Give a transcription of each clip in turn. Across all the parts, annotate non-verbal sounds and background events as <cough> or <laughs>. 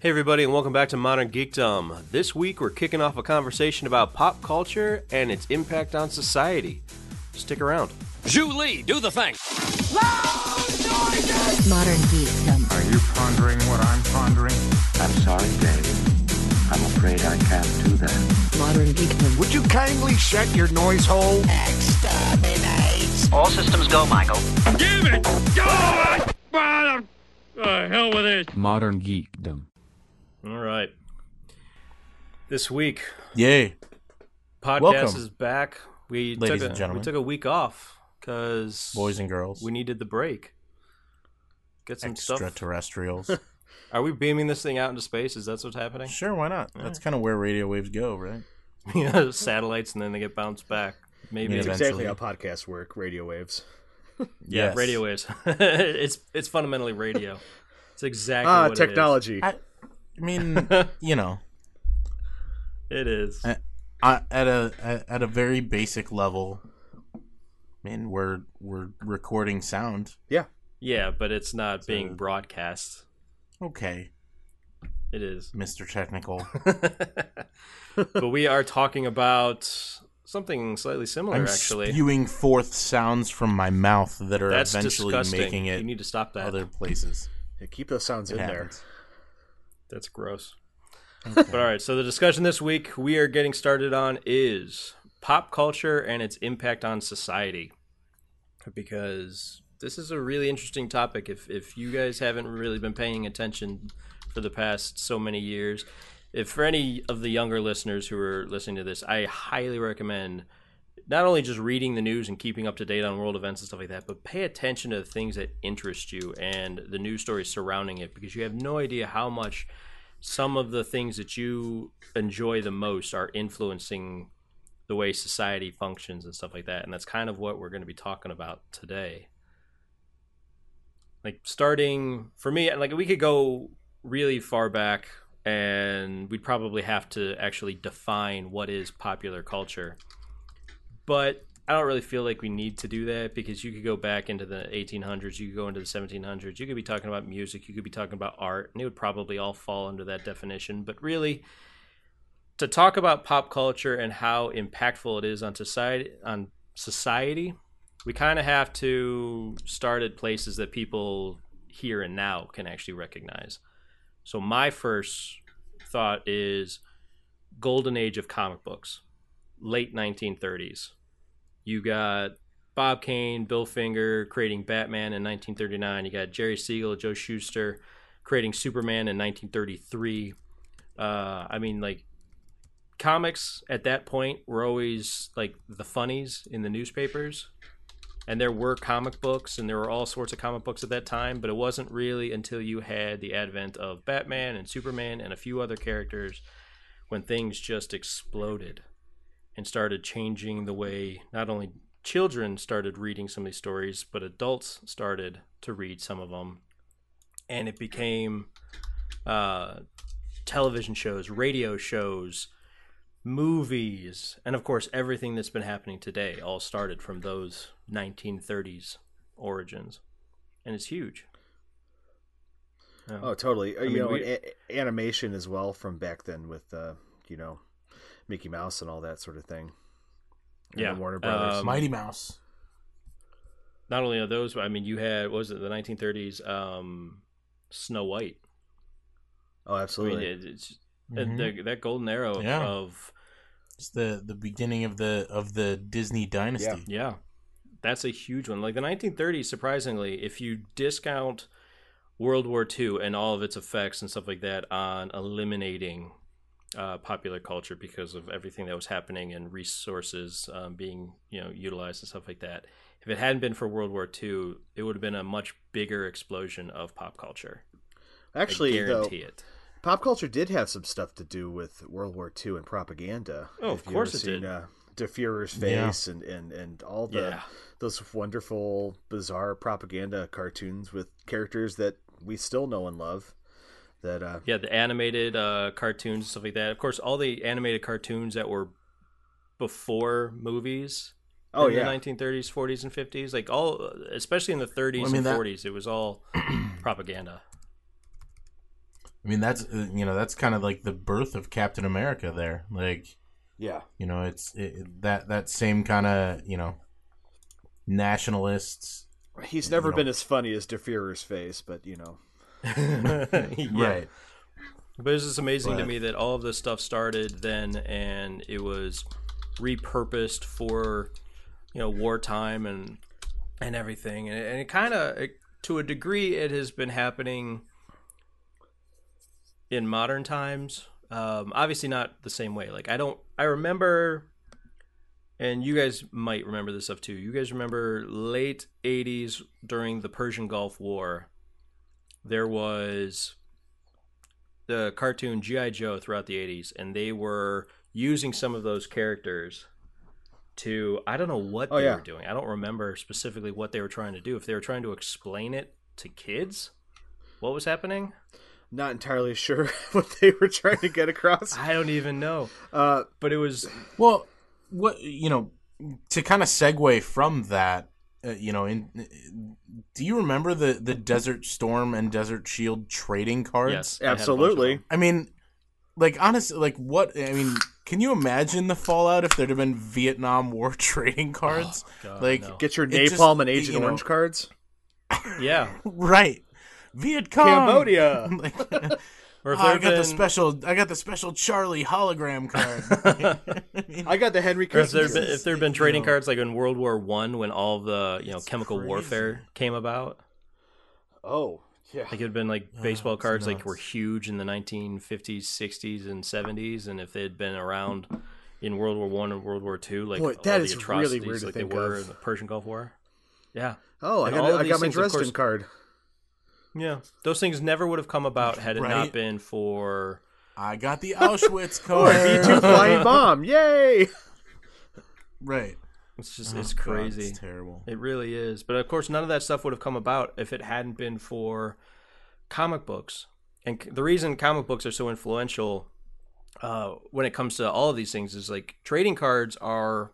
Hey, everybody, and welcome back to Modern Geekdom. This week, we're kicking off a conversation about pop culture and its impact on society. Stick around. Zhu Li, do the thing. Modern Geekdom. Are you pondering what I'm pondering? I'm sorry, Dave. I'm afraid I can't do that. Modern Geekdom. Would you kindly shut your noise hole? All systems go, Michael. Give it! Go! Ah, uh, hell with it. Modern Geekdom. All right. This week, Yay. podcast Welcome. is back. We Ladies took a, and gentlemen. we took a week off because Boys and girls. we needed the break. Get some stuff. Extraterrestrials. <laughs> Are we beaming this thing out into space? Is that what's happening? sure, why not? That's kind of where radio waves go, right? <laughs> Yeah, satellites, and then they get bounced back. Maybe Yeah, it's eventually. exactly how podcasts work. Radio waves. <laughs> yeah, Yes. radio waves. it's it's fundamentally radio. It's exactly Ah, what it is. technology. I, I mean, <laughs> you know, It is. I, I, at a at, at a very basic level, I mean, we're we're recording sound. yeah. Yeah, but it's not being broadcast. Okay, It is. Mr. Technical. <laughs> but we are talking about something slightly similar, I'm actually. spewing forth sounds from my mouth that are That's eventually disgusting. making it You need to stop that. other places. Yeah, keep those sounds It in happens. That's gross. But all right, so the discussion this week we are getting started on is pop culture and its impact on society. Because this is a really interesting topic. If if you guys haven't really been paying attention for the past so many years, if for any of the younger listeners who are listening to this, I highly recommend not only just reading the news and keeping up to date on world events and stuff like that, but pay attention to the things that interest you and the news stories surrounding it because you have no idea how much some of the things that you enjoy the most are influencing the way society functions and stuff like that. And that's kind of what we're going to be talking about today. Like starting for me, like we could go really far back and we'd probably have to actually define what is popular culture. But I don't really feel like we need to do that because you could go back into the 1800s, you could go into the 1700s, you could be talking about music, you could be talking about art, and it would probably all fall under that definition. But really, to talk about pop culture and how impactful it is on society, on society, we kind of have to start at places that people here and now can actually recognize. So my first thought is golden age of comic books, late 1930s. You got Bob Kane, Bill Finger creating Batman in 1939. You got Jerry Siegel, Joe Shuster creating Superman in 1933. Uh, I mean, like comics at that point were always like the funnies in the newspapers. And there were comic books, and there were all sorts of comic books at that time, but it wasn't really until you had the advent of Batman and Superman and a few other characters when things just exploded and started changing the way not only children started reading some of these stories, but adults started to read some of them. And it became uh, television shows, radio shows, movies, and of course, everything that's been happening today all started from those 1930s origins. And it's huge. Yeah. Oh, totally. Uh, I you mean, know, we- a- animation as well from back then with, uh, you know, Mickey Mouse and all that sort of thing. And Yeah, the Warner Brothers. um, Mighty Mouse. not only are those, but I mean, you had what was it the 1930s um, Snow White. oh, I absolutely. mean, it, it's Mhm. the, that golden era of, Yeah. of It's the the beginning of the of the Disney dynasty. yeah, that's a huge one. Like the 1930s, surprisingly, if you discount World War II and all of its effects and stuff like that on eliminating uh, popular culture because of everything that was happening and resources um, being you know utilized and stuff like that. If it hadn't been for World War II, it would have been a much bigger explosion of pop culture. Actually, I though, guarantee it. pop culture did have some stuff to do with World War II and propaganda. Oh, of course ever it seen, did. Uh, De Fuhrer's Yeah. face and, and, and all the Yeah. those wonderful, bizarre propaganda cartoons with characters that we still know and love. That uh, Yeah, the animated uh, cartoons and stuff like that. Of course, all the animated cartoons that were before movies. Oh, in yeah. the 1930s, 40s, and 50s, like all, especially in the 30s Well, I mean, and that- 40s, it was all <clears throat> propaganda. I mean, that's uh, you know that's kind of like the birth of Captain America. There, like Yeah. you know, it's it, that that same kind of you know nationalists, He's never You know. been as funny as Der Fuehrer's face, but you know. <laughs> Yeah. right? But it's just amazing to me that all of this stuff started then and it was repurposed for, you know, wartime and and everything. And it, and it kind of, to a degree, it has been happening in modern times. Um, obviously, not the same way. Like I don't, I remember, and you guys might remember this stuff too. You guys remember late '80s during the Persian Gulf War. There was the cartoon GI Joe throughout the 80s and they were using some of those characters to I don't know what Oh, they yeah. were doing. I don't remember specifically what they were trying to do. If they were trying to explain it to kids, what was happening? Not entirely sure <laughs> what they were trying to get across. I don't even know. Uh, But it was Well, what you know, to kind of segue from that, uh, you know, in do you remember the the Desert Storm and Desert Shield trading cards? yes, I had a bunch of absolutely. them. I mean, like honestly, like what? I mean, can you imagine the fallout if there'd have been Vietnam War <laughs> trading cards? God, like, no. Get your napalm just- and Agent you know- Orange cards. yeah. <laughs> right? Viet Cong, Cambodia. <laughs> Like, Or if "Oh, I got the special. I got the special Charlie hologram card. I <laughs> mean, I got the Henry <laughs> or if there been, if there had been trading know. cards like in World War One when all the you know chemical crazy. warfare came about. Oh, yeah. Like it had been like Oh, baseball cards like were huge in the 1950s, 60s, and 70s, and if they had been around in World War One and World War Two, like Boy, all that the is really weird like they were of. in the Persian Gulf War. Yeah, Oh, I got, I got my Dresden card. Yeah. Those things never would have come about had it not been for I got the Auschwitz <laughs> card. a V2 flying bomb. Yay! right. it's just Oh, it's God, crazy. it's terrible. It really is. But of course, none of that stuff would have come about if it hadn't been for comic books. And the reason comic books are so influential uh, when it comes to all of these things is like trading cards are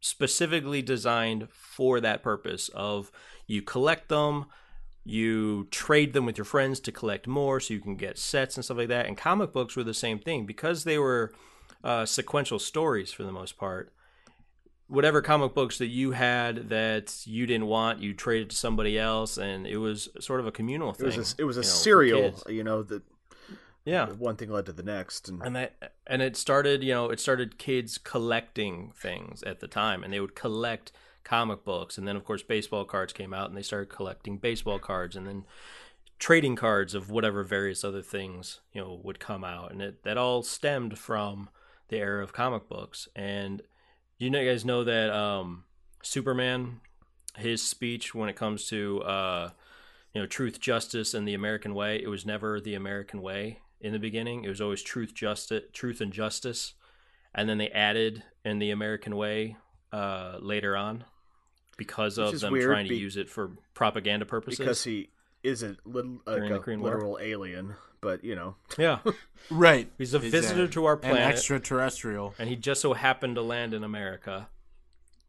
specifically designed for that purpose of you collect them you trade them with your friends to collect more so you can get sets and stuff like that and comic books were the same thing because they were uh, sequential stories for the most part whatever comic books that you had that you didn't want, you traded to somebody else, and it was sort of a communal It thing. was a, it was a you know, serial, you know, that Yeah, one thing led to the next. And, and that and it started, you know, it started kids collecting things at the time, and they would collect comic books, and then of course baseball cards came out, and they started collecting baseball cards, and then trading cards of whatever various other things you know would come out, and it that all stemmed from the era of comic books. And you know, you guys know that um, Superman, his speech when it comes to uh, you know truth, justice, and the American way, it was never the American way in the beginning. It was always truth, justice, truth, and justice, and then they added in the American way uh, later on because Which of them weird trying to be- use it for propaganda purposes. because he is a, lit- like a Korean War. literal alien, but you know, yeah, <laughs> Right. he's a visitor Exactly. to our An planet, extraterrestrial. and he just so happened to land in America.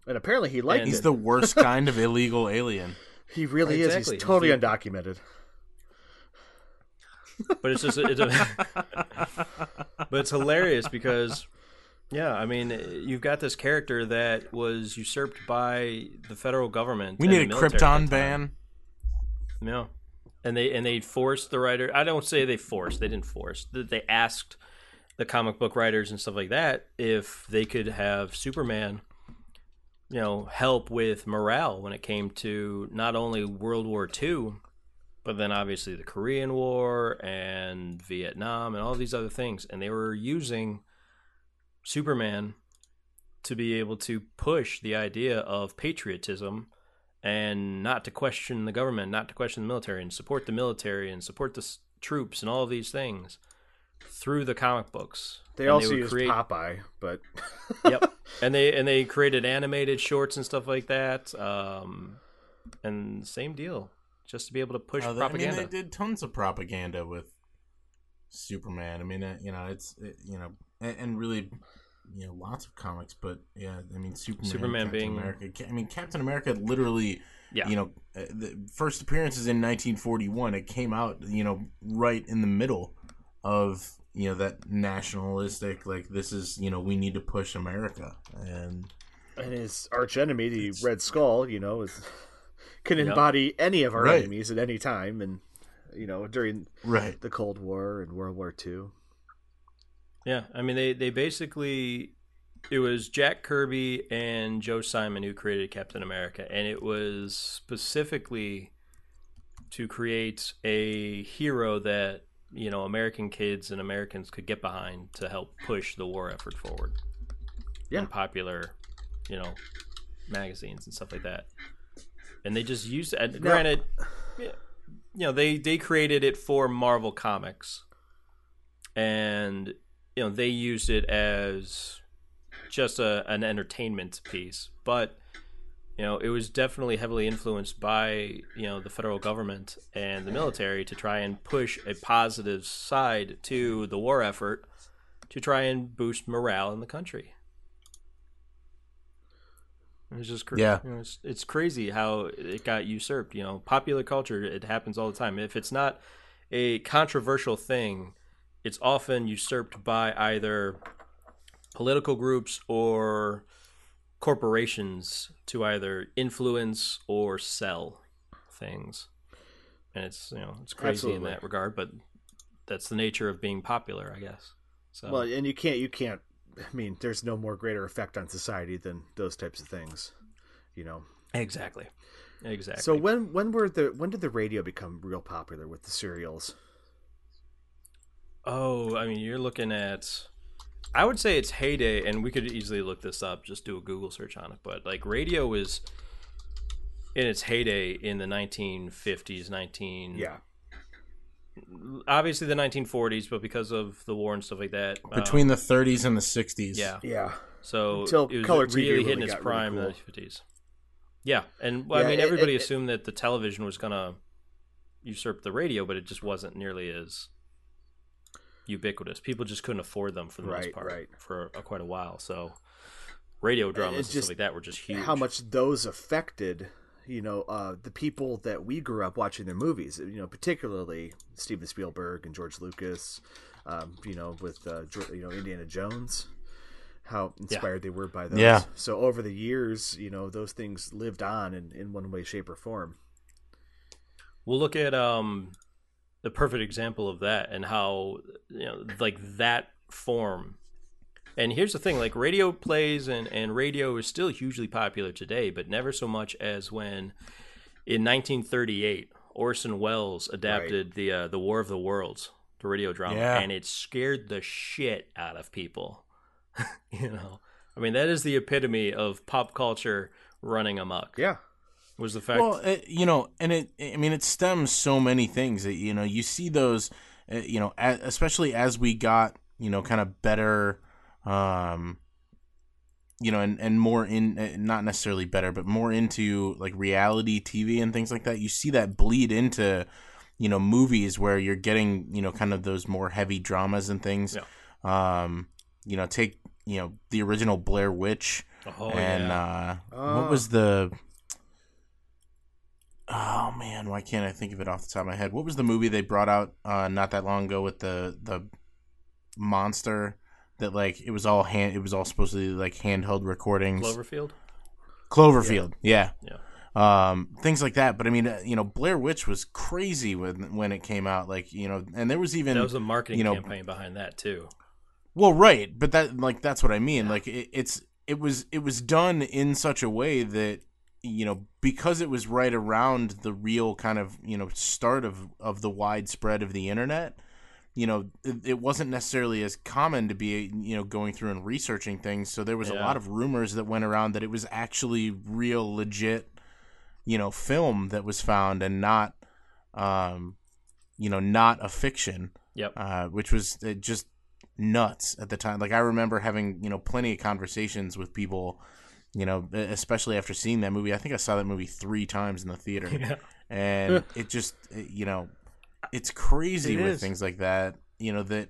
and apparently he liked And- He's it. the worst kind of illegal alien. he really Exactly. is. He's He's totally the- undocumented. but it's just it's a, <laughs> <laughs> but it's hilarious because yeah i mean you've got this character that was usurped by the federal government We need a the military at Krypton ban. yeah and they and they forced the writer i don't say they forced they didn't force Th- they asked the comic book writers and stuff like that if they could have superman you know help with morale when it came to not only world war ii but then obviously the Korean War and Vietnam and all these other things. And they were using Superman to be able to push the idea of patriotism and not to question the government, not to question the military, and support the military and support the s- troops and all of these things through the comic books. They And also would used create- Popeye, but <laughs> yep. <laughs> And they and they created animated shorts and stuff like that. Um, and same deal, just to be able to push Uh, propaganda. I mean, they did tons of propaganda with Superman. I mean, uh, you know, it's it, you know, and, and really, you know lots of comics, but yeah, I mean Superman, Superman Captain being- America. I mean Captain America literally, Yeah. you know, uh, the first appearance is in 1941. It came out, you know, right in the middle of you know that nationalistic like this is you know we need to push America and And his arch enemy, the Red Skull, you know, is, <laughs> can Yep. embody any of our Right. enemies at any time, and you know, during right the Cold War and World War II. Yeah, I mean they they basically it was Jack Kirby and Joe Simon who created Captain America, and it was specifically to create a hero that you know American kids and Americans could get behind to help push the war effort forward. Yeah. in popular, you know, magazines and stuff like that. And they just used it. Now- Granted, you know they they created it for Marvel Comics, and you know they used it as just a an entertainment piece, but you know it was definitely heavily influenced by you know the federal government and the military to try and push a positive side to the war effort to try and boost morale in the country. It's just cra- Yeah. you know, it's, it's crazy how it got usurped. You know, popular culture it happens all the time. If it's not a controversial thing, it's often usurped by either political groups or corporations to either influence or sell things. And it's you know it's crazy Absolutely. in that regard, but that's the nature of being popular, I guess. So Well, and you can't, you can't. I mean, there's no more greater effect on society than those types of things, you know. exactly, exactly. So when when were the when did the radio become real popular with the serials? Oh, I mean, you're looking at. I would say it's heyday, and we could easily look this up. Just do a Google search on it. But like, radio was in its heyday in the 1950s, 19 Yeah, obviously the 1940s, but because of the war and stuff like that, um, between the 30s and the 60s. yeah, yeah. so Until it was color TV really really hitting its got really prime in the 50s. Yeah, and well, Yeah, I mean, it- everybody it- assumed that the television was gonna usurp the radio, but it just wasn't nearly as ubiquitous. People just couldn't afford them for the most part right. for a, quite a while. So radio dramas and just stuff like that were just huge. How much those affected, you know, uh, the people that we grew up watching their movies. You know, particularly Steven Spielberg and George Lucas. Um, you know, with uh, you know Indiana Jones. How inspired they were by those. Yeah. So over the years, you know, those things lived on in, in one way, shape, or form. We'll look at um the perfect example of that and how you know like that form. And here's the thing, like radio plays and, and radio is still hugely popular today, but never so much as when in 1938 Orson Welles adapted the uh, the War of the Worlds, the radio drama, Yeah. and it scared the shit out of people. <laughs> you know, I mean that is the epitome of pop culture running amok. Yeah. Was the fact Well, it, you know, and it, I mean, it stems so many things that, you know, you see those, uh, you know, a, especially as we got, you know, kind of better, um, you know, and, and more in, uh, not necessarily better, but more into like reality TV and things like that. You see that bleed into, you know, movies where you're getting, you know, kind of those more heavy dramas and things. Um, you know, take, you know, the original Blair Witch Oh, and yeah. uh, Oh. what was the? Oh man, why can't I think of it off the top of my head? What was the movie they brought out uh, not that long ago with the the monster that like it was all hand it was all supposed to be like handheld recordings. Cloverfield. Cloverfield, yeah. Yeah. Um, things like that. But I mean, uh, you know, Blair Witch was crazy when when it came out. Like you know, and there was even That was a marketing you know, campaign behind that too. well, right, but that like that's what I mean. Like it, it's it was it was done in such a way that you know because it was right around the real kind of you know start of of the widespread of the internet. You know, it, it wasn't necessarily as common to be you know going through and researching things. So there was a lot of rumors that went around that it was actually real, legit, you know, film that was found and not, um, you know, not a fiction Yep. uh, which was uh, just nuts at the time. Like I remember having you know plenty of conversations with people, you know, especially after seeing that movie. I think I saw that movie three times in the theater, <laughs> Yeah. and <laughs> it just uh, you know, it's crazy It with is. things like that. You know that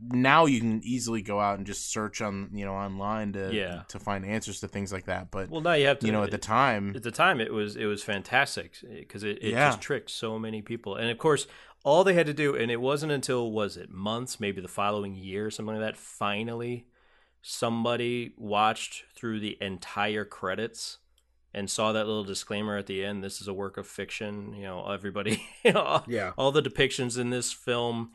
now you can easily go out and just search on you know online to Yeah. to find answers to things like that. But Well, now you have to. you know, at the time, at the time it was it was fantastic because it, it Yeah. just tricked so many people and of course all they had to do and it wasn't until was it months maybe the following year something like that finally somebody watched through the entire credits and saw that little disclaimer at the end this is a work of fiction you know everybody <laughs> you know, Yeah. all the depictions in this film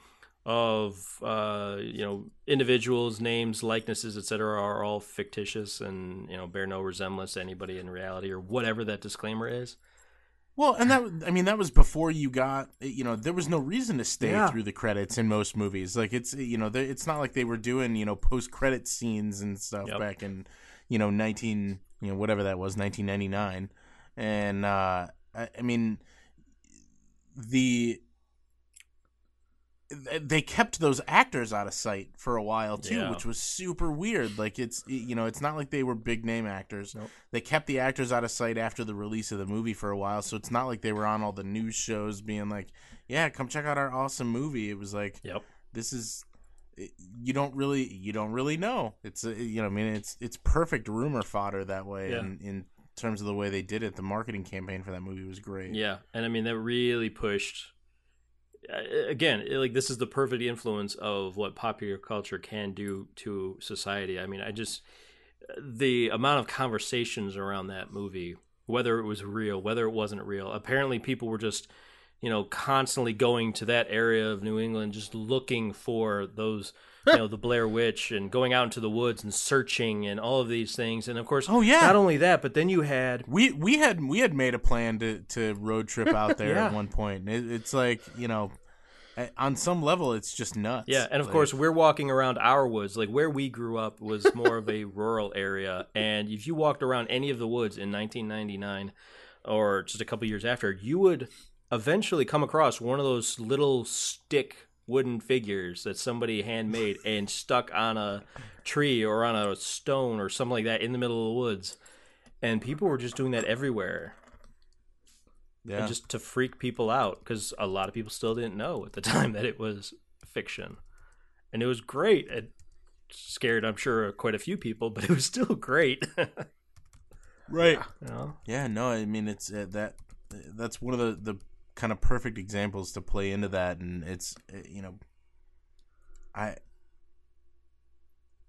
of uh, you know individuals names likenesses etc are all fictitious and you know bear no resemblance to anybody in reality or whatever that disclaimer is well, and that I mean that was before you got you know there was no reason to stay Yeah. through the credits in most movies. Like it's you know it's not like they were doing you know post credit scenes and stuff Yep. back in you know nineteen you know whatever that was nineteen ninety nine, and uh, I, I mean the they kept those actors out of sight for a while too, Yeah. which was super weird. Like it's you know it's not like they were big name actors. Nope. They kept the actors out of sight after the release of the movie for a while, so it's not like they were on all the news shows being like, "Yeah, come check out our awesome movie." It was like, yep this is you don't really you don't really know. It's a, you know I mean it's it's perfect rumor fodder that way Yeah. in, in terms of the way they did it. The marketing campaign for that movie was great. yeah and i mean that really pushed uh, again like this is the perfect influence of what popular culture can do to society. I mean i just the amount of conversations around that movie whether it was real whether it wasn't real apparently people were just you know constantly going to that area of new england just looking for those you know the blair witch and going out into the woods and searching and all of these things and of course Oh, yeah. not only that but then you had We we had we had made a plan to to road trip out there <laughs> Yeah. at one point. It, it's like you know, on some level, it's just nuts. Yeah, and of Like, course we're walking around our woods. Like where we grew up was more of a <laughs> rural area, and if you walked around any of the woods in 1999 or just a couple years after, you would eventually come across one of those little stick wooden figures that somebody handmade <laughs> and stuck on a tree or on a stone or something like that in the middle of the woods. And people were just doing that everywhere yeah. and just to freak people out because a lot of people still didn't know at the <laughs> time that it was fiction and it was great it scared i'm sure quite a few people but it was still great <laughs> right. you know? Yeah, no, I mean it's uh, that that's one of the the kind of perfect examples to play into that, and it's uh, you know, I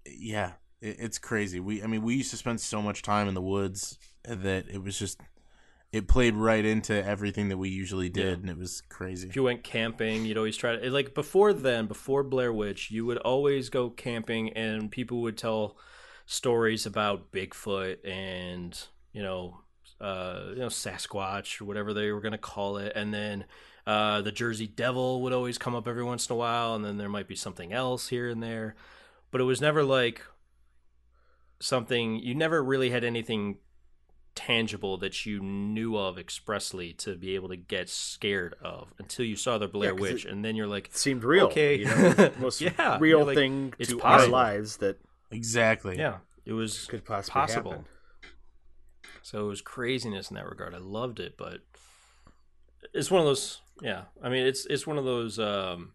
yeah, it, it's crazy. We I mean we used to spend so much time in the woods that it was just it played right into everything that we usually did, Yeah. and it was crazy. if you went camping you'd always try to like before then before blair witch you would always go camping and people would tell stories about bigfoot and you know uh you know sasquatch or whatever they were going to call it and then uh the jersey devil would always come up every once in a while and then there might be something else here and there but it was never like something you never really had anything tangible that you knew of expressly to be able to get scared of until you saw the Blair 'cause Witch, and then you're like, It seemed real. Okay. You know, <laughs> most Yeah, real like, thing it's to possible. our lives that Exactly. yeah, it was could possibly possible. happen. So it was craziness in that regard. I loved it, but it's one of those. Yeah, I mean, it's it's one of those. um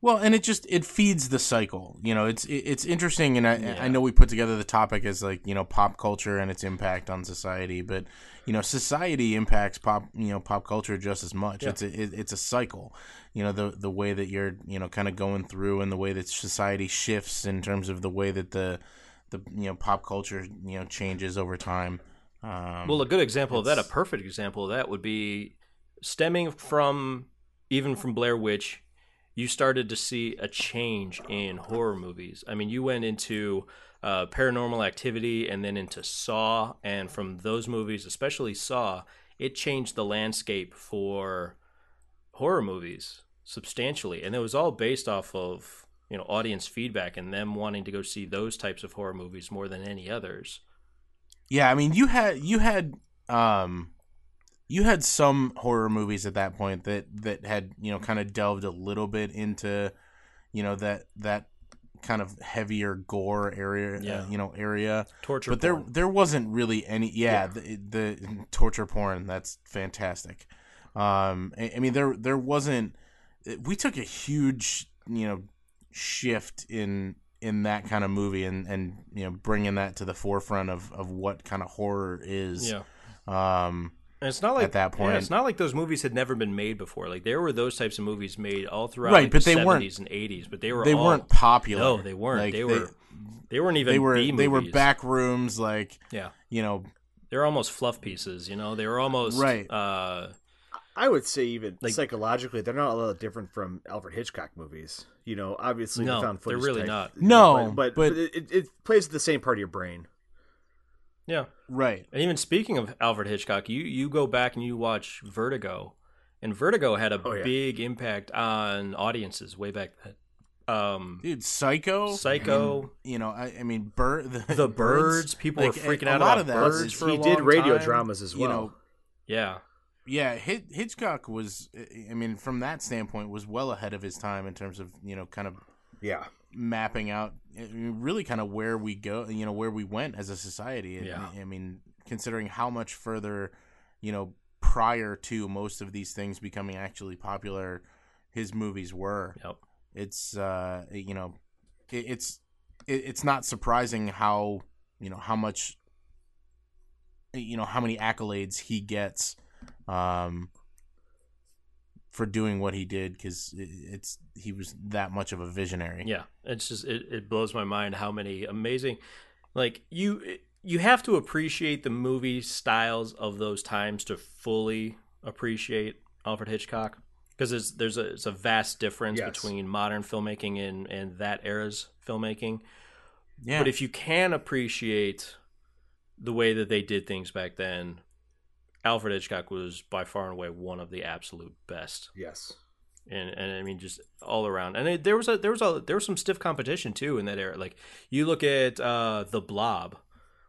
Well, and it just it feeds the cycle. You know, it's it, it's interesting, and I Yeah. I know we put together the topic as like you know pop culture and its impact on society, but you know society impacts pop you know pop culture just as much. Yeah. It's a it, it's a cycle. You know the the way that you're you know kind of going through and the way that society shifts in terms of the way that the the you know pop culture you know changes over time. Um, Well, a good example of that, a perfect example of that, would be stemming from even from Blair Witch. You started to see a change in horror movies. I mean, you went into uh, Paranormal Activity and then into Saw, and from those movies, especially Saw, it changed the landscape for horror movies substantially, and it was all based off of you know audience feedback and them wanting to go see those types of horror movies more than any others. Yeah, I mean, you had you had um, you had some horror movies at that point that that had you know kind of delved a little bit into you know that that kind of heavier gore area, Yeah. uh, you know area. Torture, but there porn. there wasn't really any. Yeah, The, the torture porn that's fantastic. Um, I, I mean there there wasn't. We took a huge you know shift in in that kind of movie and and you know bringing that to the forefront of of what kind of horror is. Yeah. Um, And it's not like At that yeah, point- it's not like those movies had never been made before. Like there were those types of movies made all throughout Right, like, but the they weren't- 70s and 80s, but they were they all- weren't popular. No, they weren't. Like, they were they weren't even they were B they were back rooms like Yeah. you know They were almost fluff pieces, you know. They were almost Right. uh I would say even Like- psychologically, they're not a lot different from Alfred Hitchcock movies. You know, obviously No, the found they're really type- not. No, but, but, but- but it, it, it plays the same part of your brain. yeah. right. And even speaking of Alfred Hitchcock, you you go back and you watch Vertigo, and Vertigo had a Oh, yeah. big impact on audiences way back then. Um, Dude, Psycho, Psycho. and, you know, I, I mean, bird, <laughs> the, The Birds, people were freaking a out lot about of that Birds is- for a he did long radio time. dramas as well. You know, yeah, yeah, Hitchcock was, I mean, from that standpoint, was well ahead of his time in terms of you know, kind of yeah, mapping out, really, kind of where we go, you know, where we went as a society. And, Yeah. I mean, considering how much further, you know, prior to most of these things becoming actually popular, his movies were. yep. it's uh you know it, it's it, it's not surprising how you know how much you know how many accolades he gets um for doing what he did because it's he was that much of a visionary Yeah, it's just it, it blows my mind how many amazing like you you have to appreciate the movie styles of those times to fully appreciate Alfred Hitchcock because there's there's a it's a vast difference Yes. between modern filmmaking and and that era's filmmaking. yeah But if you can appreciate the way that they did things back then, Alfred Hitchcock was by far and away one of the absolute best yes, and and I mean just all around. And it, there was a there was a there was some stiff competition too in that era. Like you look at uh, the Blob,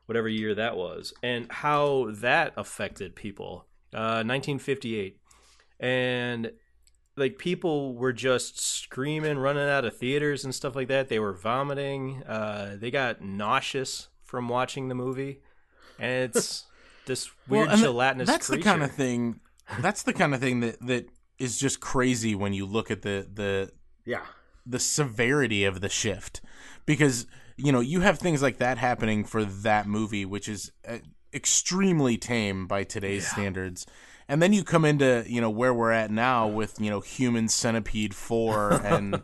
whatever year that was, and how that affected people. Uh, 1958, and like people were just screaming, running out of theaters and stuff like that. They were vomiting. Uh, they got nauseous from watching the movie, and it's this weird and th- gelatinous. that's the kind of thing that's the kind of thing that that is just crazy when you look at the the yeah, the severity of the shift. Because you know you have things like that happening for that movie which is uh, extremely tame by today's standards. And then you come into you know where we're at now with you know human centipede 4 <laughs> and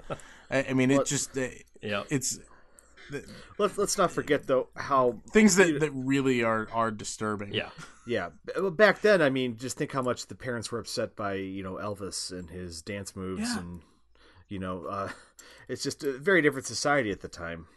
I, I mean it just uh, Yeah. it's let's let's not forget though how things that that really are are disturbing Yeah. yeah b- well, back then. I mean, just think how much the parents were upset by you know Elvis and his dance moves, Yeah. and you know, uh, it's just a very different society at the time.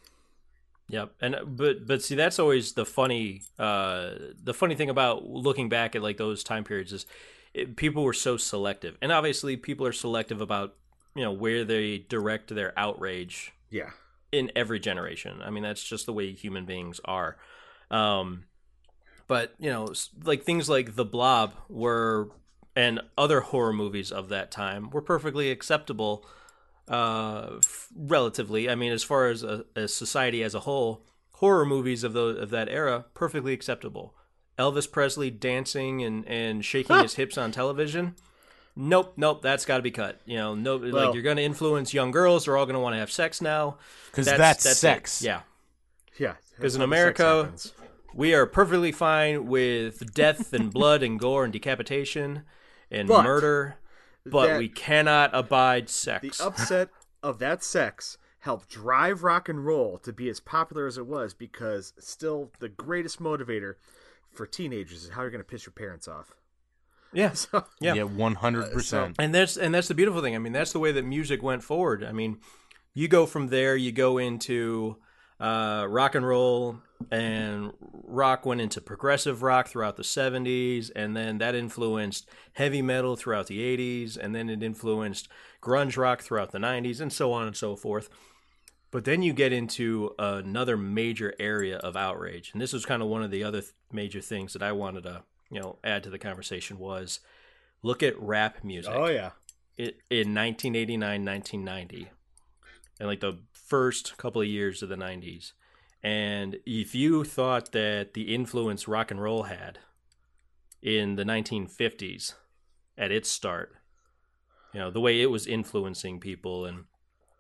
Yep, and but but see that's always the funny uh the funny thing about looking back at like those time periods is it, people were so selective, and obviously people are selective about you know where they direct their outrage Yeah, in every generation. I mean that's just the way human beings are. Um, but you know like things like The Blob were and other horror movies of that time were perfectly acceptable uh f- relatively i mean as far as a, as society as a whole horror movies of those of that era perfectly acceptable elvis presley dancing and and shaking his hips on television nope nope that's got to be cut you know no like you're going to influence young girls they're all going to want to have sex now because that's, it. sex yeah yeah. Because in That's how the sex America, we are perfectly fine with death and blood and gore and decapitation and But murder but we cannot abide sex. the sex upset of that sex helped drive rock and roll to be as popular as it was because still the greatest motivator for teenagers is how you're going to piss your parents off. Yeah <laughs> So, Yeah. yeah 100% and that's and that's the beautiful thing. I mean, that's the way that music went forward. I mean, you go from there, you go into uh, rock and roll, and rock went into progressive rock throughout the '70s, and then that influenced heavy metal throughout the '80s, and then it influenced grunge rock throughout the '90s, and so on and so forth. But then you get into another major area of outrage, and this was kind of one of the other th- major things that I wanted to, you know, add to the conversation was look at rap music. Oh yeah. it, in 1989 1990 and like the first couple of years of the 90s and if you thought that the influence rock and roll had in the 1950s at its start you know the way it was influencing people and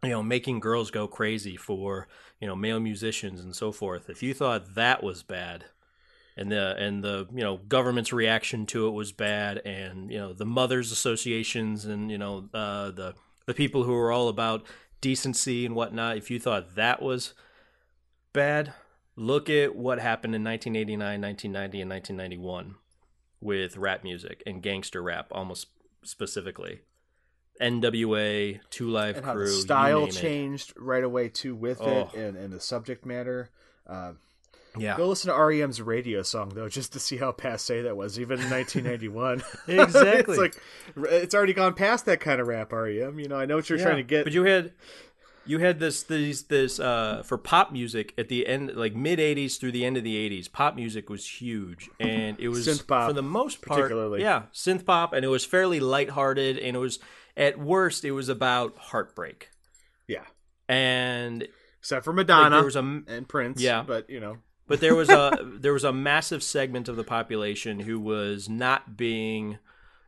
you know making girls go crazy for you know male musicians and so forth if you thought that was bad and the and the you know government's reaction to it was bad and you know the mothers associations and you know uh, the the people who were all about decency and whatnot if you thought that was bad look at what happened in 1989 1990 and 1991 with rap music and gangster rap almost specifically nwa two live and crew style name it. changed right away too with Oh. it and, and the subject matter. Um, yeah Go listen to REM's radio song though, just to see how passe that was, even in 1991. <laughs> <laughs> Exactly. it's like it's already gone past that kind of rap. REM, you know, I know what you're Yeah, trying to get. But you had you had this these this uh for pop music at the end like mid 80s through the end of the 80s pop music was huge and it was Synth pop, for the most part particularly. yeah synth pop and it was fairly lighthearted and it was at worst it was about heartbreak yeah, and except for like, Madonna there was a and Prince. Yeah. but you know, but there was a <laughs> there was a massive segment of the population who was not being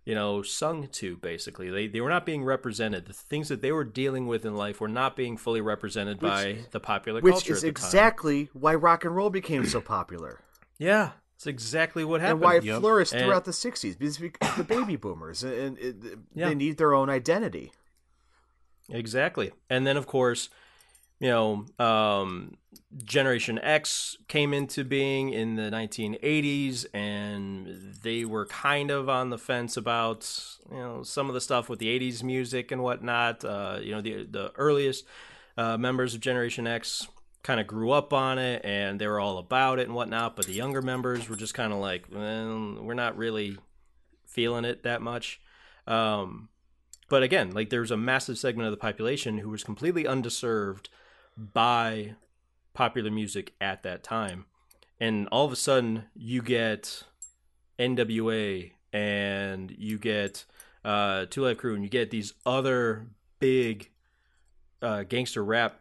you know sung to basically they they were not being represented the things that they were dealing with in life were not being fully represented by the popular which culture is at the time. exactly why rock and roll became so popular yeah it's exactly what happened and why it Yep. flourished And- throughout the 60s because because the baby boomers and it, Yeah. they need their own identity. Exactly. And then, of course, you know, um, Generation X came into being in the 1980s, and they were kind of on the fence about, you know, some of the stuff with the 80s music and whatnot. Uh, you know, the the earliest uh, members of Generation X kind of grew up on it, and they were all about it and whatnot. But the younger members were just kind of like, well, we're not really feeling it that much. Um, but again, like there's a massive segment of the population who was completely underserved by popular music at that time. And all of a sudden you get NWA and you get uh Two Live Crew and you get these other big uh gangster rap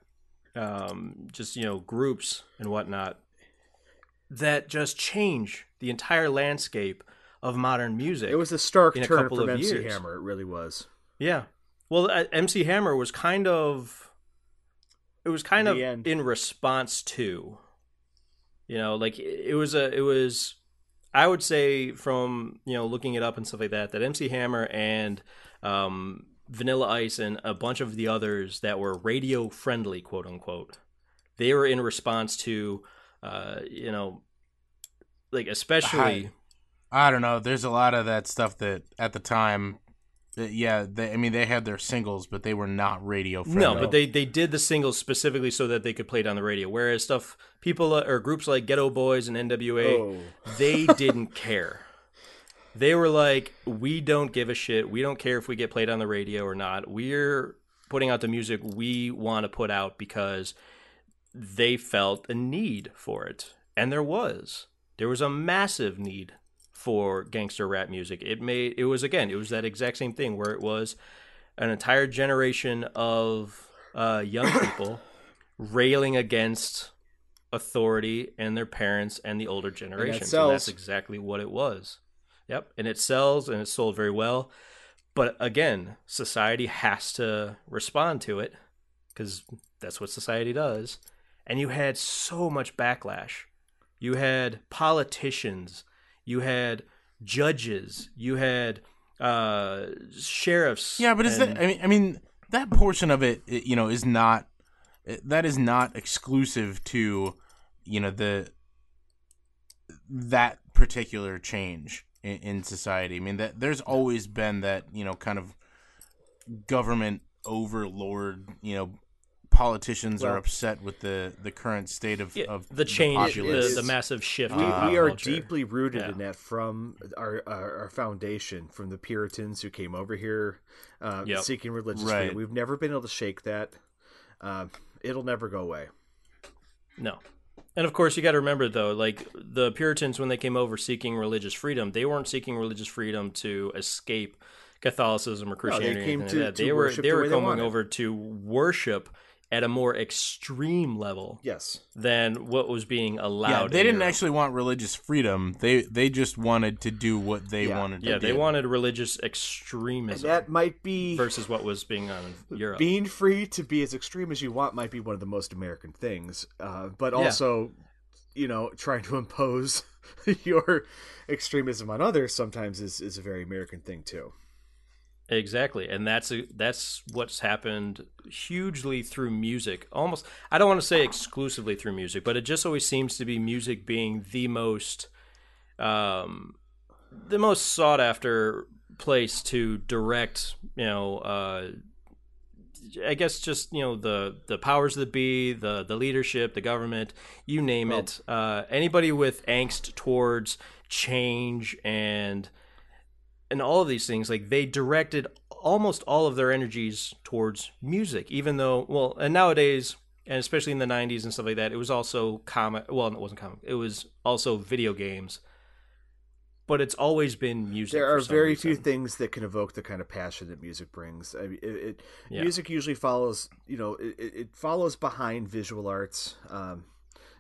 um just you know groups and whatnot that just change the entire landscape of modern music. It was a stark in a turn of MC years. Hammer. It really was. Yeah. Well, uh, MC Hammer was kind of it was kind The of end. in response to you know, like it it was a it was I would say from, you know, looking it up and stuff like that that MC Hammer and um Vanilla Ice and a bunch of the others that were radio friendly, quote unquote. They were in response to uh, you know, like especially I don't know. There's a lot of that stuff that at the time, that, yeah, they, I mean they had their singles, but they were not radio friendly. No, but they they did the singles specifically so that they could play it on the radio. Whereas stuff people uh, or groups like Geto Boys and NWA, Oh. they didn't care. They were like, we don't give a shit. We don't care if we get played on the radio or not. We're putting out the music we want to put out because they felt a need for it, and there was. There was a massive need for gangster rap music. It made it was again, it was that exact same thing where it was an entire generation of uh, young <coughs> people railing against authority and their parents and the older generation. And, that's exactly what it was. Yep. And it sells and it sold very well. But again, society has to respond to it because that's what society does. And you had so much backlash. You had politicians, you had judges, you had uh, sheriffs. Yeah, but is and- that? I mean, I mean that portion of it, it, you know, is not that is not exclusive to you know the that particular change in, in society. I mean that there's always been that you know kind of government overlord. You know, politicians are upset with the the current state of, Yeah, of the change, populace. the, the massive shift. we, in we are deeply rooted Yeah. in that from our, our our foundation from the Puritans who came over here uh, Yep. seeking religious Right. freedom. We've never been able to shake that. Um, it'll never go away. No. And of course, you got to remember though, like the Puritans when they came over seeking religious freedom, they weren't seeking religious freedom to escape Catholicism or Christianity. or came anything to- like that. to They were they the were way they coming over to worship at a more extreme level Yes. than what was being allowed. Yeah, they didn't Europe. actually want religious freedom. They they just wanted to do what they Yeah. wanted to Yeah, do. they wanted religious And extremism that might be versus what was being on in Europe. being free to be as extreme as you want might be one of the most American things, uh, but also, you know, trying to impose <laughs> your extremism on others sometimes is, is a very American thing too. Exactly, and that's a, that's what's happened hugely through music. Almost, I don't want to say exclusively through music, but it just always seems to be music being the most, um, the most sought after place to direct. You know, uh, I guess just you know the the powers that be, the the leadership, the government, you name it. Uh, anybody with angst towards change and and all of these things like they directed almost all of their energies towards music even though well and nowadays and especially in the 90s and stuff like that it was also comic well it wasn't comic it was also video games but it's always been music There are very few things that can evoke the kind of passion that music brings. I mean, it, it Yeah. music usually follows, you know, it, it it follows behind visual arts. Um,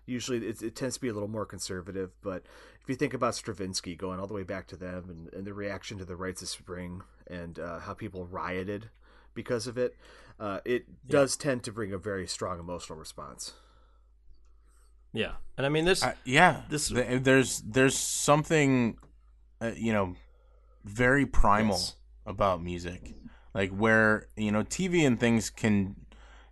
usually, it, it tends to be a little more conservative. But if you think about Stravinsky, going all the way back to them, and, and the reaction to the Rites of Spring, and uh, how people rioted because of it, uh, it does tend to bring a very strong emotional response. yeah and i mean this Uh, yeah, This- there's there's something, uh, you know, very primal Yes. about music, like where you know TV and things can,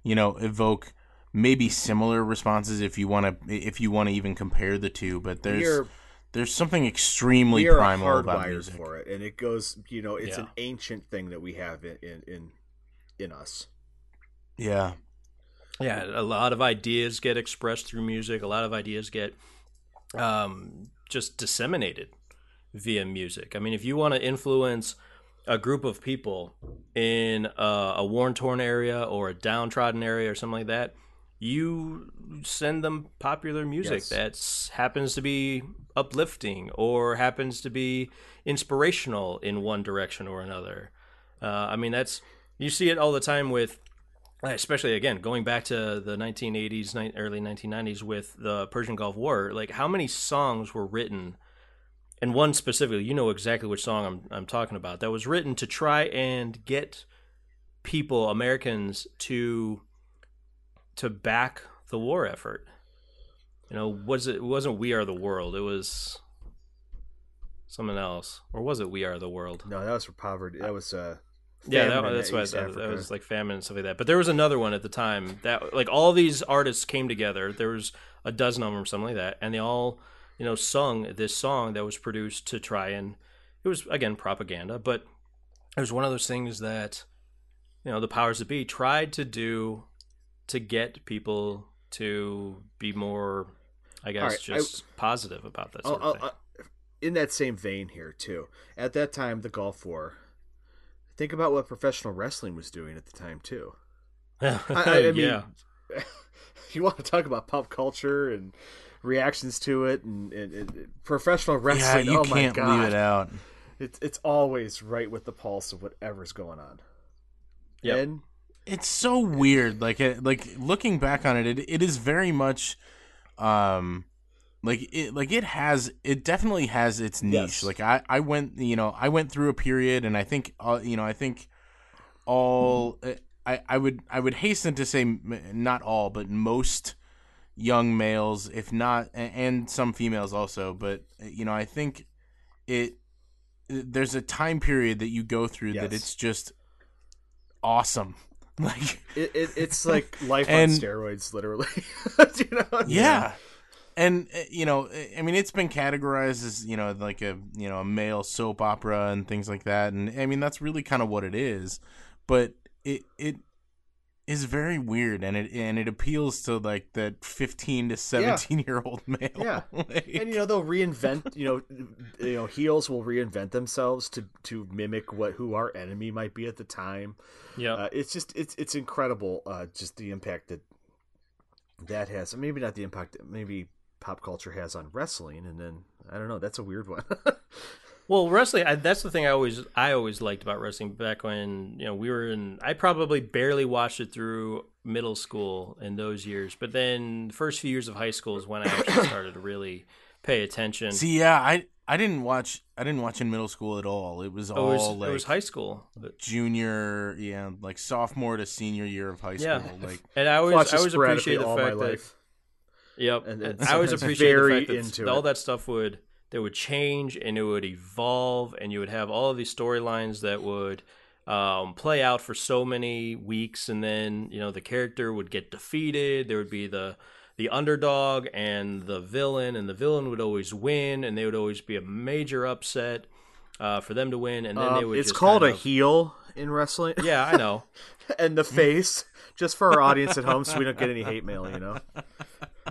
you know, evoke maybe similar responses if you want to if you want to even compare the two. But there's We're- there's something extremely we are primal about hardwired music. for it, and it goes. You know, it's Yeah. an ancient thing that we have in in in, in us. Yeah, yeah a lot of ideas get expressed through music a lot of ideas get um, just disseminated via music i mean if you want to influence a group of people in a, a worn torn area or a downtrodden area or something like that you send them popular music Yes. that happens to be uplifting or happens to be inspirational in one direction or another uh, i mean that's you see it all the time with especially again going back to the 1980s ni- early 1990s with the persian gulf war like how many songs were written and one specifically you know exactly which song i'm, I'm talking about that was written to try and get people americans to to back the war effort you know was it, it wasn't we are the world it was something else or was it we are the world No, that was for poverty. That was uh. yeah, that, that's why I East that was like famine and stuff like that. But there was another one at the time that like all these artists came together. There was a dozen of them or something like that, and they all you know sung this song that was produced to try and it was again propaganda, but it was one of those things that you know the powers that be tried to do to get people to be more, I guess, right, I- just positive about that sort I'll- of thing. I'll- uh, in that same vein here too. At that time, the Gulf War. Think about what professional wrestling was doing at the time too. I, <laughs> I, I mean, yeah, <laughs> you want to talk about pop culture and reactions to it, and, and, and professional yeah, wrestling. you oh my can't god, leave it out. It's it's always right with the pulse of whatever's going on. Yep. And it's so weird like it, like looking back on it, it it is very much um like it like it has it definitely has its niche. Yes. like i i went you know i went through a period and i think uh, you know i think all i i would i would hasten to say not all but most young males if not and some females also but you know i think it there's a time period that you go through that it's just awesome <laughs> like it, it it's like life And- on steroids, literally. <laughs> you know? yeah and uh, you know i mean it's been categorized as you know like a you know a male soap opera and things like that and i mean that's really kind of what it is but it it is very weird and it and it appeals to like that 15 to 17 year old <laughs> male. Yeah. <laughs> Like- and you know they'll reinvent you know you know heels will reinvent themselves to to mimic what who our enemy might be at the time. Yeah. uh, it's just it's it's incredible uh just the impact that that has. Maybe not the impact that maybe pop culture has on wrestling and then i don't know that's a weird one <laughs> Well, wrestling. I, that's the thing I always I always liked about wrestling back when you know we were in. I probably barely watched it through middle school in those years, but then the first few years of high school is when I actually <coughs> started to really pay attention. See, yeah, I I didn't watch I didn't watch in middle school at all. It was all it was, like it was high school, junior, yeah, like sophomore to senior year of high school. Yeah. Like and I always Watched I it always appreciate the all fact my that life. Yep. And- And and I always <laughs> sometimes appreciate the very fact that into all it. that stuff would that would change and it would evolve and you would have all of these storylines that would um, play out for so many weeks and then you know the character would get defeated. There would be the the underdog and the villain and the villain would always win and they would always be a major upset uh, for them to win and then they Um, would it's called kind a heel in wrestling. yeah I know <laughs> and the face, just for our audience at home, so we don't get any hate mail. You know.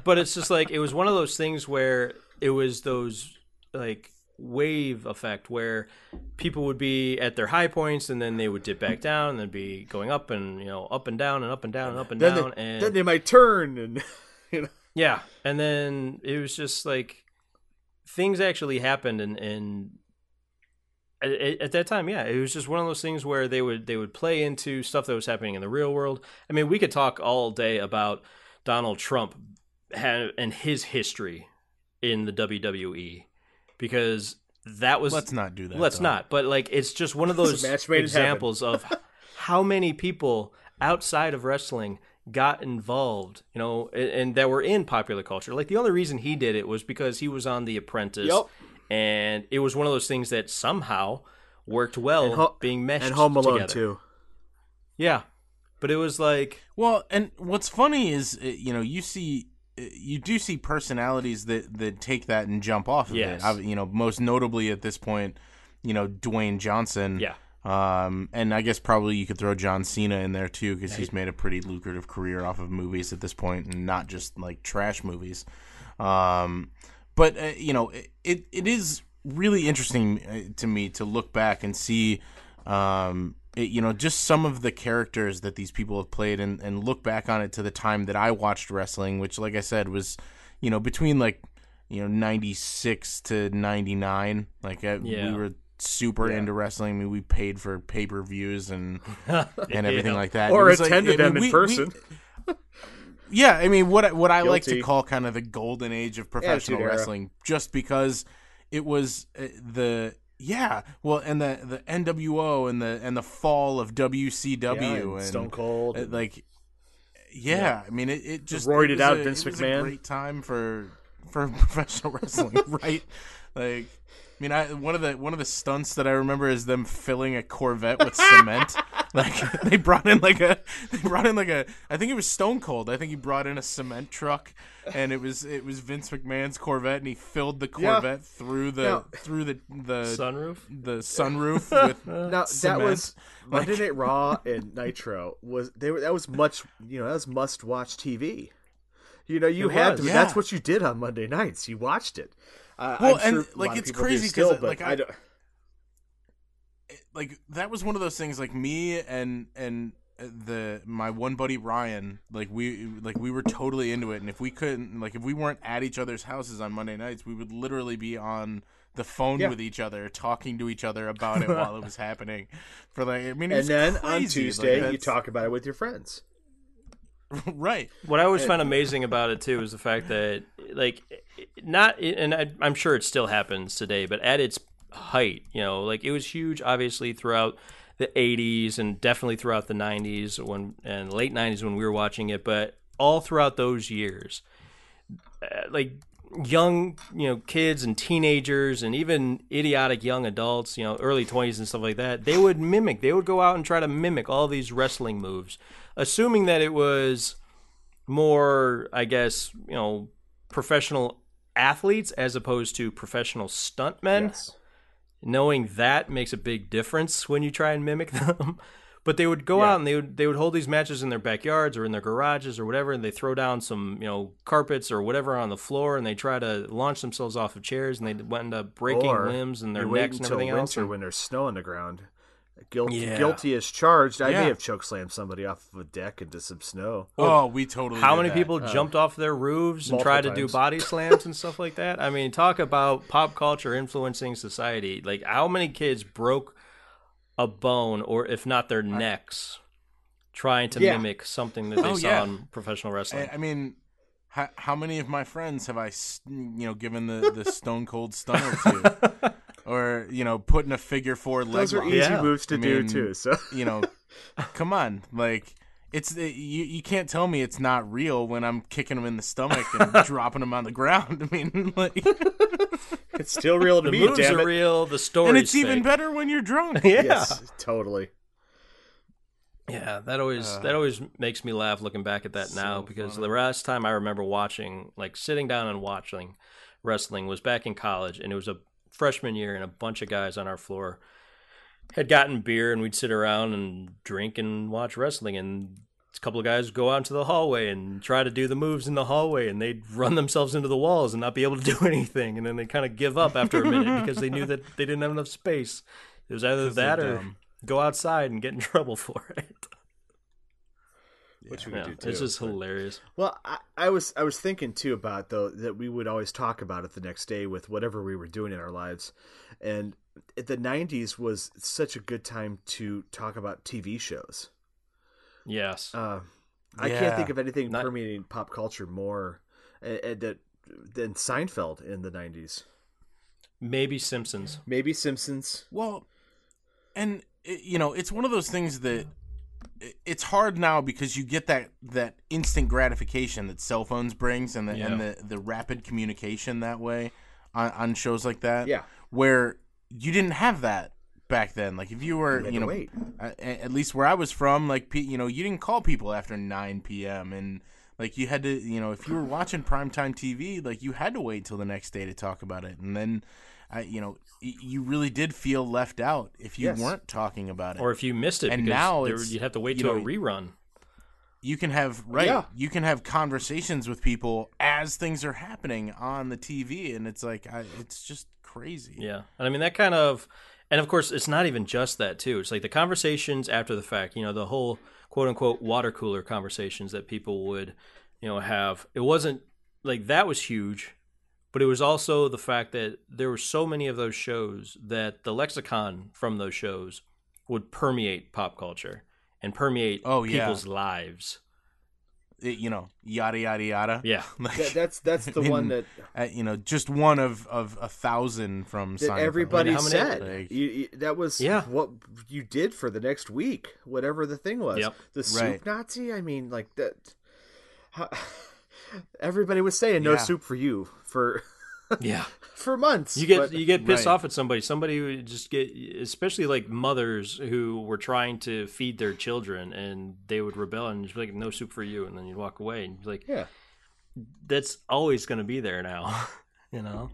but it's just like it was one of those things where it was those like wave effect where people would be at their high points and then they would dip back down and then be going up and you know up and down and up and down and up and Then down they, and then they might turn and <laughs> you know. yeah and then it was just like things actually happened and and at, at that time yeah it was just one of those things where they would they would play into stuff that was happening in the real world i mean we could talk all day about donald trump and his history in the wwe because that was let's not do that. let's though. not but like it's just one of <laughs> those match made in heaven. examples of how many people outside of wrestling got involved you know and, and that were in popular culture like the only reason he did it was because he was on the apprentice Yep. and it was one of those things that somehow worked well Ho- being meshed and Home Alone together. too. yeah but it was like Well, and what's funny is uh, you know you see you do see personalities that that take that and jump off of Yes. it. I've- You know, most notably at this point, you know Dwayne Johnson. yeah Um, and I guess probably you could throw John Cena in there too because he's made a pretty lucrative career off of movies at this point, and not just like trash movies. Um, but uh, you know, it, it it is really interesting uh, to me to look back and see, um, it, you know, just some of the characters that these people have played, and and look back on it to the time that I watched wrestling, which, like I said, was you know between like you know ninety six to ninety nine. Like uh, Yeah. we were super into wrestling. I mean, we paid for pay per views and <laughs> and everything Yeah. like that. Or It was like- attended I mean, them in we- we- person. <laughs> yeah, I mean, what I- what I like to call kind of the golden age of professional Attitude era. wrestling, just because it was uh, the yeah, well, and the the NWO and the and the fall of WCW Yeah, and, and Stone Cold. uh, like yeah, I mean, it, it just roided it out a, Vince it was McMahon. A great time for <laughs> for professional wrestling, right? <laughs> Like. I mean, I, one of the one of the stunts that I remember is them filling a Corvette with cement. <laughs> like <laughs> they brought in like a they brought in like a I think it was Stone Cold. I think he brought in a cement truck, and it was it was Vince McMahon's Corvette, and he filled the Yeah. Corvette through the Now- through the the sunroof the sunroof <laughs> with now that cement. was Monday Night Raw and Nitro was they were that was much you know that was must watch TV. You know you It had was. to. Yeah. That's what you did on Monday nights. You watched it. Uh, Well, I'm and, sure like, it's crazy do crazy 'cause, still, uh, like, I- I don't. like that was one of those things like me and and the my one buddy Ryan like we like we were totally into it and if we couldn't like if we weren't at each other's houses on Monday nights we would literally be on the phone Yeah. with each other talking to each other <laughs> about it while it was happening for like I mean And then on crazy. Like, Tuesday you talk about it with your friends. <laughs> right. What I always found amazing about it too is the fact that, like, not, and I, I'm sure it still happens today, but at its height, you know, like it was huge, obviously throughout the 80s and definitely throughout the 90s when and late 90s when we were watching it, but all throughout those years, uh, like young, you know, kids and teenagers and even idiotic young adults, you know, early 20s and stuff like that, they would mimic, they would go out and try to mimic all these wrestling moves, assuming that it was more, I guess, you know, professional athletes as opposed to professional stuntmen. Yes. Knowing that makes a big difference when you try and mimic <laughs> them. But they would go Yeah. out and they would they would hold these matches in their backyards or in their garages or whatever, and they throw down some you know carpets or whatever on the floor, and they try to launch themselves off of chairs, and they end up breaking Or limbs and their necks and until everything else. winter when there's snow on the ground, Guilt, Yeah. Guilty as charged. I Yeah. may have chokeslammed somebody off of a deck into some snow. oh, we totally. How did many that. people oh. jumped off their roofs and multiple tried to do body slams and stuff like that? I mean, talk about pop culture influencing society. Like, how many kids broke a bone, or if not their necks, trying to Yeah. mimic something that they Oh, saw yeah. in professional wrestling? I, I mean, how, how many of my friends have I, you know, given the, the stone cold stunner to, <laughs> or you know, putting a figure four leg Those are lock? easy Yeah. moves to I do mean, too. So <laughs> you know, come on, like it's the, you. You can't tell me it's not real when I'm kicking him in the stomach and <laughs> dropping him on the ground. <laughs> I mean, like, it's still real to the me. moves damn are it. real. The story, and it's even better when you're drunk. Yeah, Yes, totally. yeah. That always uh. that always makes me laugh looking back at that now because the last time I remember watching, like sitting down and watching wrestling, was back in college, and it was a freshman year, and a bunch of guys on our floor had gotten beer, and we'd sit around and drink and watch wrestling, and a couple of guys go out into the hallway and try to do the moves in the hallway, and they'd run themselves into the walls and not be able to <laughs> do anything, and then they kind of give up after a minute because they knew that they didn't have enough space. It was either that or go outside and get in <laughs> trouble for it. Which we Yeah, do too. it's just but- hilarious. Well, I, I was I was thinking too about though that we would always talk about it the next day with whatever we were doing in our lives, and the '90s was such a good time to talk about TV shows. Yes. Uh, I Yeah. can't think of anything Not- permeating pop culture more uh, that than Seinfeld in the '90s. Maybe Simpsons. Maybe Simpsons. Well, and you know, it's one of those things that i- it's hard now because you get that that instant gratification that cell phones brings and the and the, the rapid communication that way on, on shows like that. Yeah. where you didn't have that back then. Like if you were, You you know, wait. at least where I was from, like you know, you didn't call people after nine p.m. and like you had to, you know, if you were watching primetime TV, like you had to wait till the next day to talk about it, and then. I, you know, you really did feel left out if you Yes. weren't talking about it. Or if you missed it, And because now there- you'd have to wait you till a rerun. you can have right Yeah. you can have conversations with people as things are happening on the TV and it's like I, it's just crazy. Yeah. And I mean, that kind of, and of course, it's not even just that, too. It's like the conversations after the fact, you know, the whole quote unquote water cooler conversations that people would, you know, have. It wasn't like that was huge, but it was also the fact that there were so many of those shows that the lexicon from those shows would permeate pop culture and permeate Oh, yeah. people's lives. It- you know, yada yada yada. Yeah. <laughs> Like, That, that's that's the I one that uh, you know, just one of of a thousand from that Seinfeld. everybody how many- said. Like- you, you- that was Yeah. what you did for the next week, whatever the thing was. Yep. The soup Right. Nazi. I mean, like that. How, everybody was saying no Yeah. soup for you for <laughs> Yeah. for months. You get but- you get pissed Right. off at somebody. Somebody would just get, especially like mothers who were trying to feed their children, and they would rebel and just be like, "No soup for you," and then you'd walk away and be like, yeah. "That's always going to be there now," <laughs> you know.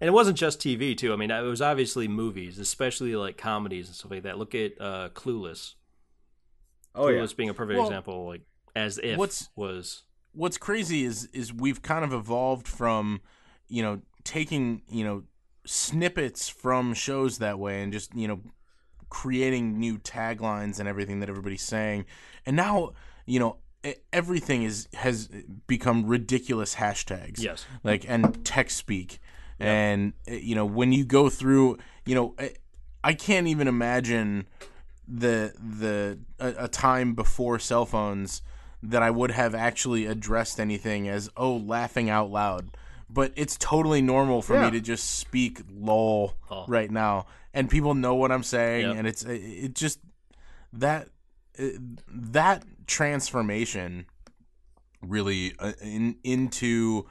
And it wasn't just TV too. I mean, it was obviously movies, especially like comedies and stuff like that. Look at uh, Clueless. Oh yeah. Clueless being a perfect Well, example, like as if what's- was what's crazy is is we've kind of evolved from you know taking you know snippets from shows that way and just you know creating new taglines and everything that everybody's saying. And now you know everything is has become ridiculous hashtags. Yes. like and text speak. And uh, you know when you go through you know I- i can't even imagine the the a, a time before cell phones that I would have actually addressed anything as oh laughing out loud. But it's totally normal for Yeah. me to just speak lol Oh. right now, and people know what I'm saying, Yep. and it's it, it just that it, that transformation really uh, in into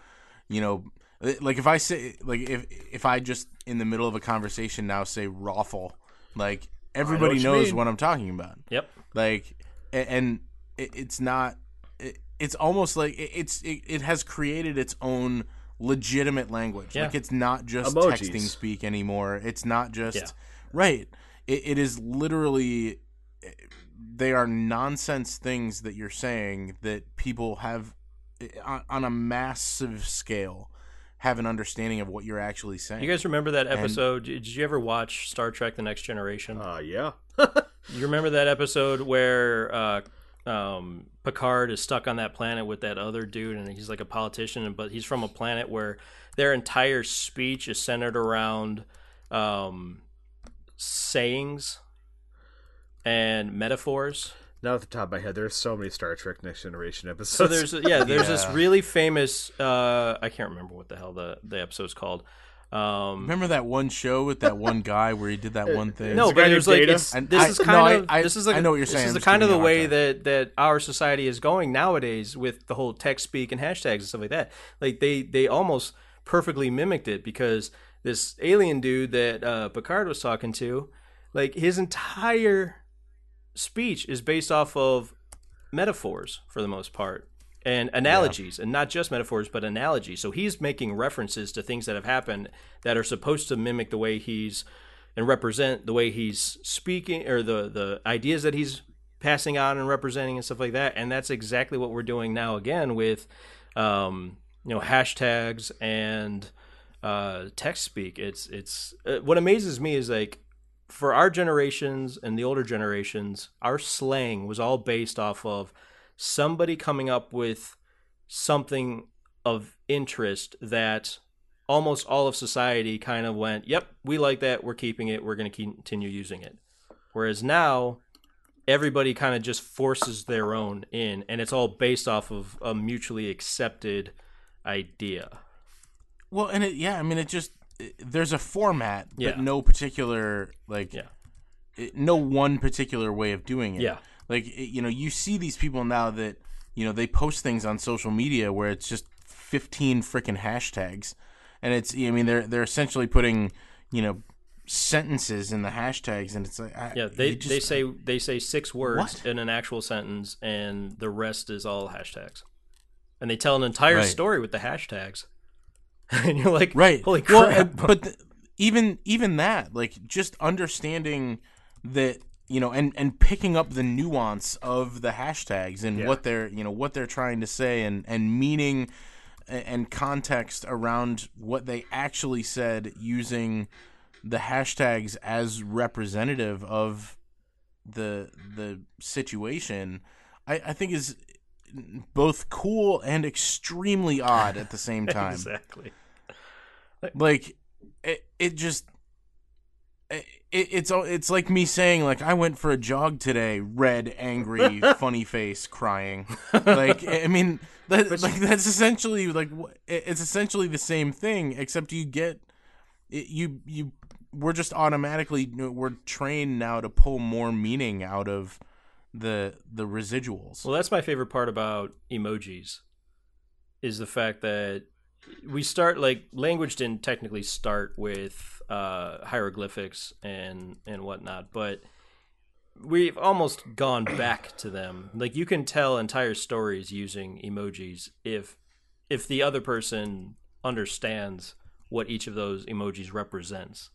you know uh, like if I say like if if I just in the middle of a conversation now say rofl like everybody what knows mean. what I'm talking about yep. like and it, it's not it, it's almost like it, it's it, it has created its own legitimate language Yeah. like it's not just Emojis. texting speak anymore it's not just Yeah. right it, it is literally they are nonsense things that you're saying that people have on, on a massive scale have an understanding of what you're actually saying You guys remember that episode? Did you ever watch Star Trek: The Next Generation? Uh, yeah. <laughs> You remember that episode where uh, um, Picard is stuck on that planet with that other dude, and he's like a politician, but he's from a planet where their entire speech is centered around um, sayings and metaphors. Not at the top of my head, there's so many Star Trek Next Generation episodes. So there's yeah, there's this <laughs> really famous. Uh, I can't remember what the hell the the episode's called. Um, Remember that one show with that one guy where he did that one thing? no, a guy but named there's like it's, And this I- is kind I- of I- this is like I know what you're saying. This is just kind of the giving you a way hard that that our society is going nowadays with the whole text speak and hashtags and stuff like that. Like they they almost perfectly mimicked it because this alien dude that uh, Picard was talking to, like his entire speech is based off of metaphors for the most part and analogies and not just metaphors but analogies. So he's making references to things that have happened that are supposed to mimic the way he's and represent the way he's speaking or the the ideas that he's passing on and representing and stuff like that. And that's exactly what we're doing now again with um you know hashtags and uh text speak. It's it's uh, what amazes me is like for our generations and the older generations, our slang was all based off of somebody coming up with something of interest that almost all of society kind of went, "Yep, we like that. We're keeping it. We're going to continue using it." Whereas now, everybody kind of just forces their own in, and it's all based off of a mutually accepted idea. Well, and it yeah, I mean it just it- there's a format, Yeah. but no particular like Yeah. it, no one particular way of doing it. Yeah. Like you know, you see these people now that you know they post things on social media where it's just 15 freaking hashtags, and it's I mean they're they're essentially putting you know sentences in the hashtags, and it's like I, Yeah, they just- they say they say six words What? in an actual sentence, and the rest is all hashtags. And they tell an entire Right. story with the hashtags, <laughs> and you're like, right holy crap! and- but th- even even that like just understanding that you know and and picking up the nuance of the hashtags and Yeah. what they're you know what they're trying to say and and meaning and context around what they actually said using the hashtags as representative of the the situation I, I think is both cool and extremely odd at the same <laughs> time exactly. like it, it just it, it's it's like me saying like I went for a jog today, red, angry, <laughs> funny face, crying. Like I mean, that, like that's essentially like it's essentially the same thing, except you get it, you you we're just automatically we're trained now to pull more meaning out of the the residuals. Well, that's my favorite part about emojis, is the fact that we start like language didn't technically start with uh, hieroglyphics and and whatnot, but we've almost gone <clears throat> back to them. Like you can tell entire stories using emojis if if the other person understands what each of those emojis represents.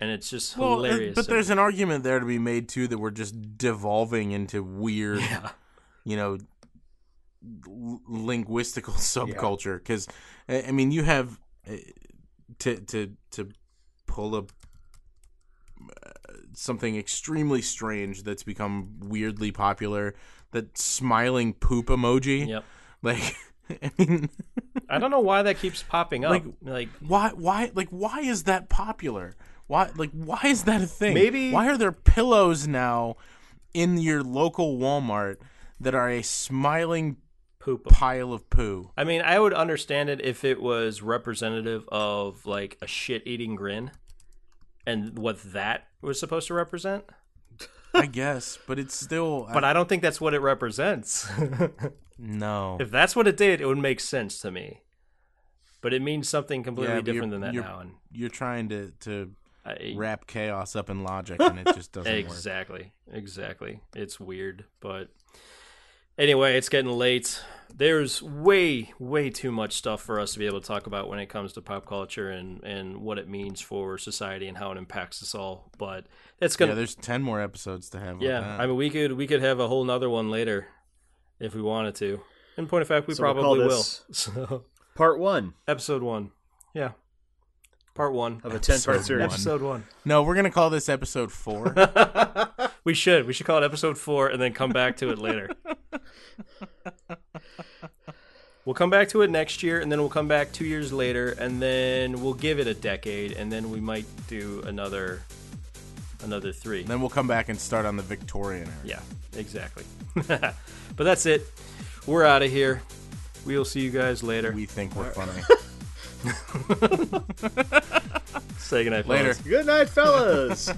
And it's just Well, hilarious. but there's an argument there to be made too that we're just devolving into weird, <laughs> yeah. you know, l- linguistical <laughs> subculture. Because I I mean, you have uh, to to to pull a uh, something extremely strange that's become weirdly popular. That smiling poop emoji. Yep. Like, <laughs> I mean, I don't know why that keeps popping up. Like- like why why like why is that popular? Why like why is that a thing? Maybe- why are there pillows now in your local Walmart that are a smiling poop. pile of poo? I mean, I would understand it if it was representative of like a shit-eating grin, and what that was supposed to represent. <laughs> I guess, but it's still But I don't think that's what it represents. no. <laughs> if that's what it did, it would make sense to me. But it means something completely Yeah, different than that you're, now, and You're trying to to I, wrap chaos up in logic, and it just <laughs> doesn't work. exactly, exactly. It's weird, but anyway, it's getting late. There's way, way too much stuff for us to be able to talk about when it comes to pop culture and and what it means for society and how it impacts us all. But it's Yeah, gonna, Yeah, there's ten more episodes to have. yeah. on that. I mean, we could we could have a whole nother one later if we wanted to. In point of fact, we So we'll probably will. <laughs> So Part one. episode one, yeah. Part one of a ten part series. Episode one. No, we're gonna call this episode four. <laughs> We should. We should call it episode four and then come back to it later. <laughs> we'll come back to it next year, and then we'll come back two years later, and then we'll give it a decade, and then we might do another another three. then we'll come back and start on the Victorian era. Yeah, exactly. <laughs> but that's it. We're out of here. We will see you guys later. We think we're funny. <laughs> Say goodnight. Later. fellas. Good night, fellas. <laughs>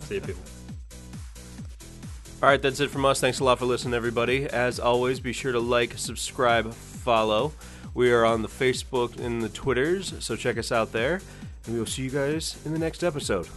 See you people. All right, that's it from us. Thanks a lot for listening, everybody. As always, be sure to like, subscribe, follow. We are on the Facebook and the Twitters, so check us out there. And we will see you guys in the next episode.